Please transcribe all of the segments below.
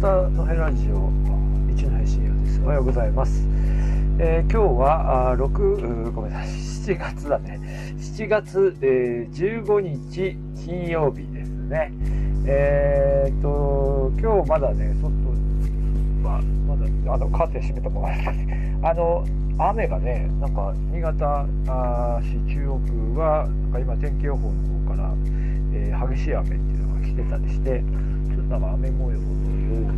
潟のヘラジオ一の配信用です。おはようございます。えー、今日はあ6ごめんなさい7月だね。7月、えー、15日金曜日ですね。えー、っと今日まだね外はまだあのカーテン閉めたままあの雨がねなんか新潟市中央区はなんか今天気予報の方から、えー、激しい雨っていうのが来てたりしてちょっと。なんか雨模様の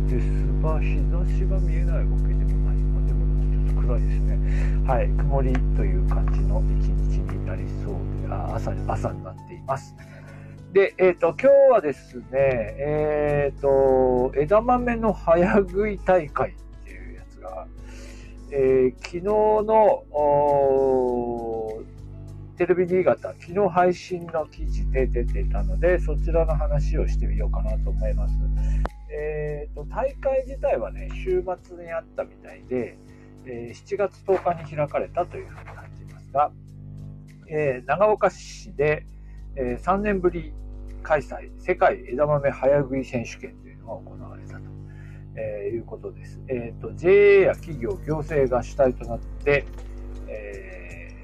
ですが日差しが見えない。わけでもない、ま、でもちょっと暗いですね。はい。曇りという感じの一日になりそうであ朝朝になっています。で、えっ、ー、と、今日はですね、えっ、ー、と、枝豆の早食い大会っていうやつが、えー、昨日の、テレビ新潟、昨日配信の記事で出てたので、そちらの話をしてみようかなと思います。えーと、大会自体はね、週末にあったみたいで、えー、7月10日に開かれたというふうに感じますが、えー、長岡市で、えー、3年ぶり開催、世界枝豆早食い選手権というのが行われたと、えいうことです。えーと、JA や企業、行政が主体となって、え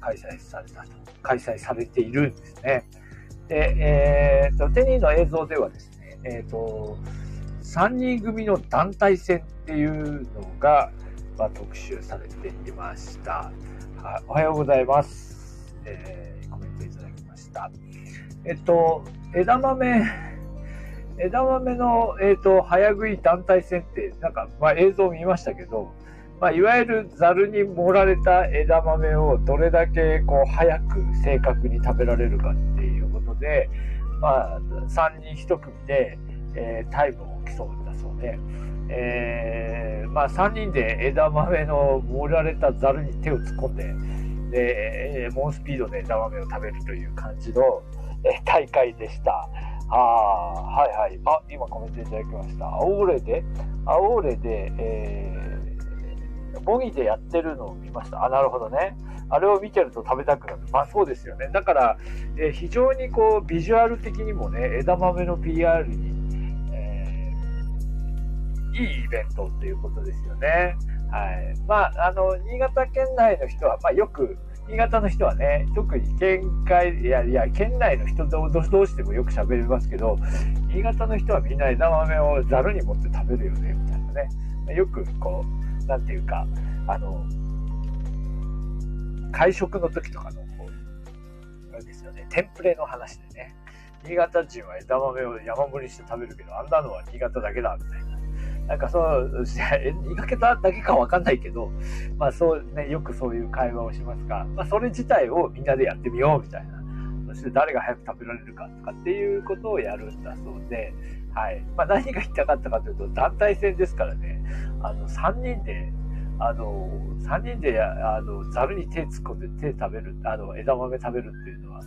開催されたと、開催されているんですね。で、えーと、テニーの映像ではですね、えーと、3人組の団体戦っていうのが、まあ、特集されていました。はおはようございます、えー、コメントいただきました。えっと、枝豆、枝豆の、えーと、早食い団体戦って、なんか、まあ、映像を見ましたけど、まあ、いわゆるざるに盛られた枝豆をどれだけこう早く正確に食べられるかっていうことで、まあ、3人1組で、えー、タイムを競うだそうで、えー、まあ、3人で枝豆の盛られたざるに手を突っ込んでで猛スピードで枝豆を食べるという感じの、え大会でした。あはいはい。あ、今コメントいただきました。青俺で、青俺で、えー模擬でやってるのを見ました。あ、なるほどね。あれを見てると食べたくなる。まあそうですよね。だから、えー、非常にこう、ビジュアル的にもね、枝豆の PR に、いいイベントっていうことですよね。はい。まあ、あの、新潟県内の人は、まあよく、新潟の人はね、特に県外、いやいや、県内の人同士でもよく喋りますけど、新潟の人はみんな枝豆をざるに持って食べるよね、みたいなね。まよくこう、なんていうか、あの、会食の時とかの、こう、あれですよね、テンプレの話でね、新潟人は枝豆を山盛りして食べるけど、あんなのは新潟だけだ、みたいな。なんかそう、新潟だけかわかんないけど、まあそうね、よくそういう会話をしますが、まあそれ自体をみんなでやってみようみたいな。そして誰が早く食べられるかとかっていうことをやるんだそうで、はい。まあ、何が言いたかったかというと、団体戦ですからね、あの、3人で、あの、3人で、あの、ざるに手突っ込んで手食べる、あの、枝豆食べるっていうのは、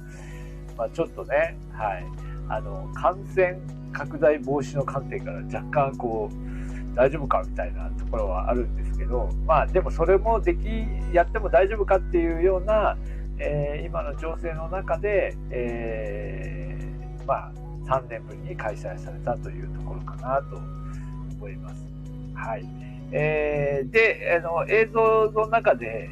まあ、ちょっとね、はい。あの、感染拡大防止の観点から若干こう、大丈夫かみたいなところはあるんですけど、まあでもそれもでき、やっても大丈夫かっていうような、えー、今の情勢の中で、えー、まあ3年ぶりに開催されたというところかなと思います。はい。えー、で、あの、映像の中で、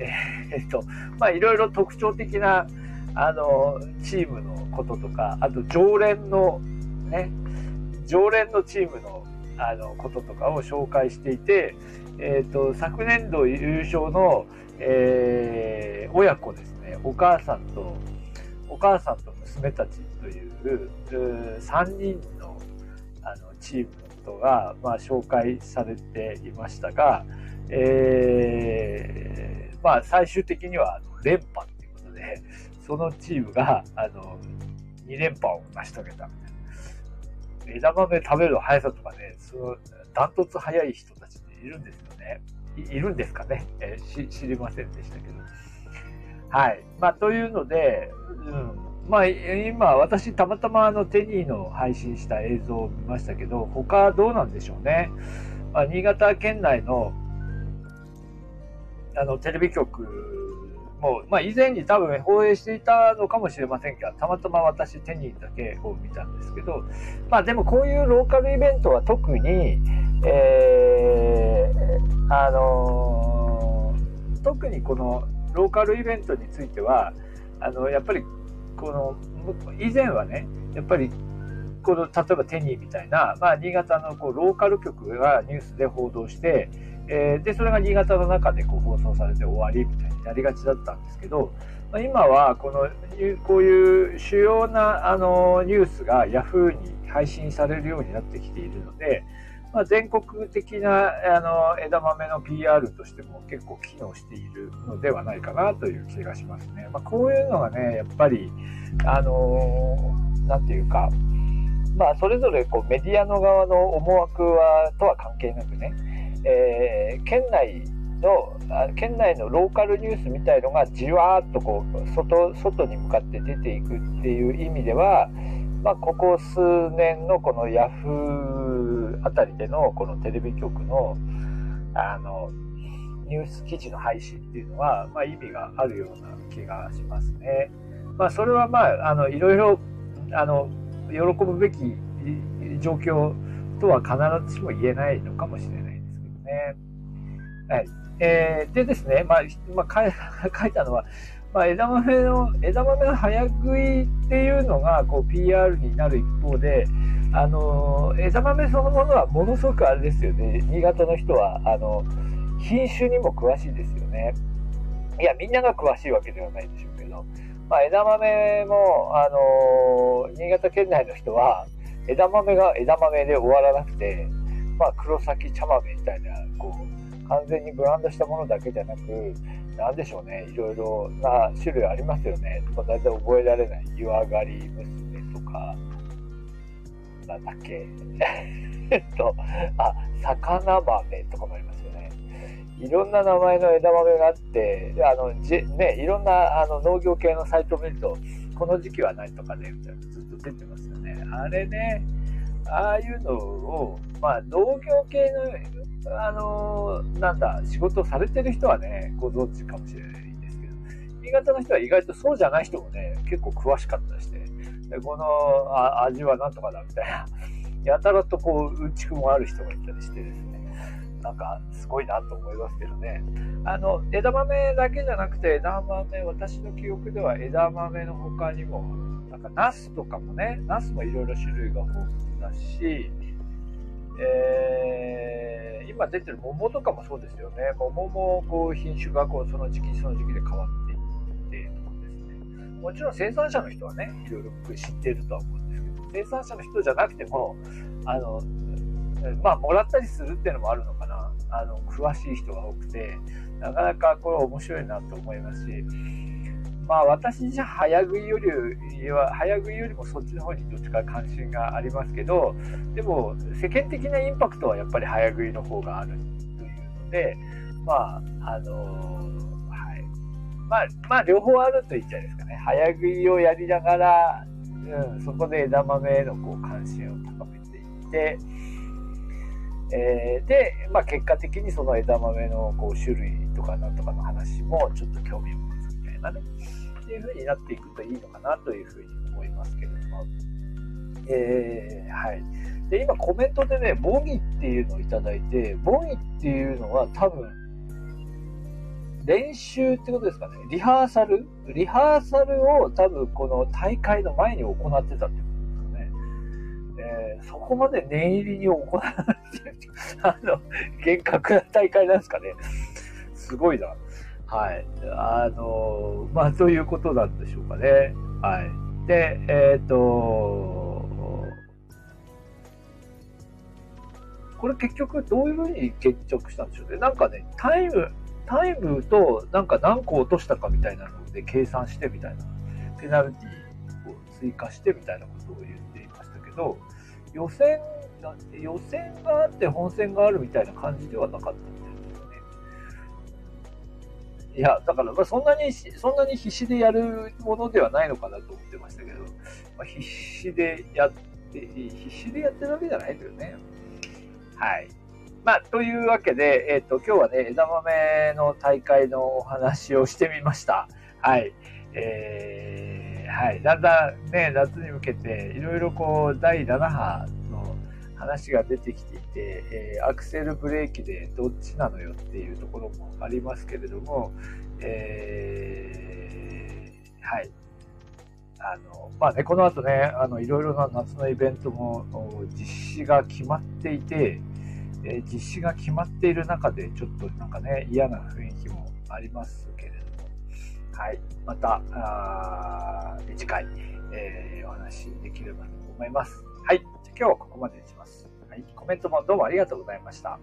えっと、まあ、いろいろ特徴的な、あの、チームのこととか、あと、常連の、ね、常連のチームの、あの、こととかを紹介していて、えっ、と、昨年度優勝の、えー、親子ですね、お母さんと、お母さんと娘たちという3人のあのチームのことが、まあ、紹介されていましたが、えー、まあ、最終的には連覇ということで、そのチームがあの2連覇を成し遂げたみたいな。枝豆食べる速さとかね、そのダントツ速い人たちっているんですよね。いるんですかね、えー、知りませんでしたけど。はい。まあ、というので、うん、まあ、今、私、たまたまあのテニーの配信した映像を見ましたけど、他どうなんでしょうね。まあ、新潟県内のあのテレビ局もう、まあ、以前に多分放映していたのかもしれませんが、たまたま私手にだけを見たんですけど、まあでもこういうローカルイベントは特に、えー、あのー、特にこのローカルイベントについては、あの、やっぱり、この、以前はね、やっぱり、この、例えばテニーみたいな、まあ、新潟のこうローカル局がニュースで報道して、えー、で、それが新潟の中でこう放送されて終わりみたいになりがちだったんですけど、まあ、今はこの、こういう主要なあのニュースが Yahoo に配信されるようになってきているので、まあ、全国的なあの枝豆の PR としても結構機能しているのではないかなという気がしますね。まあ、こういうのがね、やっぱり、あのなんていうか、まあ、それぞれこうメディアの側の思惑はとは関係なくね、えー、県内の県内のローカルニュースみたいのがじわーっとこう外外に向かって出ていくっていう意味では、まあ、ここ数年のこのヤフーあたりでのこのテレビ局のあのニュース記事の配信っていうのは、まあ、意味があるような気がしますね。まあ、それはまああのいろいろあの喜ぶべき状況とは必ずしも言えないのかもしれないですけどね。はいえー、でですね、まあまあ、書いたのは、まあ、枝豆の、枝豆の早食いっていうのが、こう、PR になる一方で、あの、枝豆そのものはものすごくあれですよね。新潟の人は、あの、品種にも詳しいですよね。いや、みんなが詳しいわけではないでしょうけど、まあ、枝豆も、あの、新潟県内の人は、枝豆が枝豆で終わらなくて、まあ、黒崎茶豆みたいな、こう、完全にブランドしたものだけじゃなく、なんでしょうね、いろいろな種類ありますよね。とか大体覚えられない。湯上がり娘とか、なんだっけ。えっと、あ、魚豆とかもありますよね。いろんな名前の枝豆があって、あの、じね、いろんなあの農業系のサイトを見ると、この時期は何とかね、みたいなずっと出てますよね。あれね、ああいうのを、まあ、農業系のあのなんだ、仕事されてる人はね、ご存知かもしれないんですけど、新潟の人は意外とそうじゃない人もね、結構詳しかったりして、でこのあ味はなんとかだみたいな、やたらとこう、うんちくもある人がいたりしてですね、なんかすごいなと思いますけどね。あの、枝豆だけじゃなくて、枝豆、私の記憶では枝豆の他にも、なんかナスとかもね、ナスもいろいろ種類が豊富だし、えー、今出てる桃とかもそうですよね。桃もこう品種がこうその時期その時期で変わっていってとかですね。もちろん生産者の人はね、いろいろ知ってるとは思うんですけど、生産者の人じゃなくても、あの、まあ、もらったりするっていうのもあるの。あの、詳しい人が多くて、なかなかこれ面白いなと思いますし、まあ私じゃ早食いよりは、早食いよりもそっちの方にどっちか関心がありますけど、でも世間的なインパクトはやっぱり早食いの方があるというので、まあ、あのはい。まあ、まあ両方あると言っちゃいですかね。早食いをやりながら、うん、そこで枝豆へのこう関心を高めていって、えー、で、まあ、結果的にその枝豆のこう種類とかなんとかの話もちょっと興味を持つみたいなね。っていう風になっていくといいのかなというふうに思いますけれども。えー、はい。で、今コメントでね、ボギーっていうのをいいて、ボギっていうのは多分、練習ってことですかね。リハーサル？リハーサルを多分この大会の前に行ってたってこと。えー、そこまで念入りに行われてあの、厳格な大会なんですかね。すごいな。はい。あの、まあ、ということなんでしょうかね。はい。で、えっ、ー、と、これ結局どういうふうに決着したんでしょうね。なんかね、タイム、タイムとなんか何個落としたかみたいなので計算してみたいな、ペナルティを追加してみたいなことを言っど、予選予選があって本戦があるみたいな感じではなかったみたいですね。いや、だから、まあ、そんなに、そんなに必死でやるものではないのかなと思ってましたけど、まあ、必死でやって、必死でやってるわけじゃないですよね。はい。まあ、というわけで、えっ、と、今日はね、枝豆の大会のお話をしてみました。はい。えー、はい。だんだんね、夏に向けて、いろいろこう、第7波の話が出てきていて、えー、アクセルブレーキでどっちなのよっていうところもありますけれども、えー、はい。あの、まあね、この後ね、あの、いろいろな夏のイベントも実施が決まっていて、えー、実施が決まっている中で、ちょっとなんかね、嫌な雰囲気もありますけれども、はい。また、あ次回、えー、お話できればと思います。はい。じゃ今日はここまでにします。はい。コメントもどうもありがとうございました。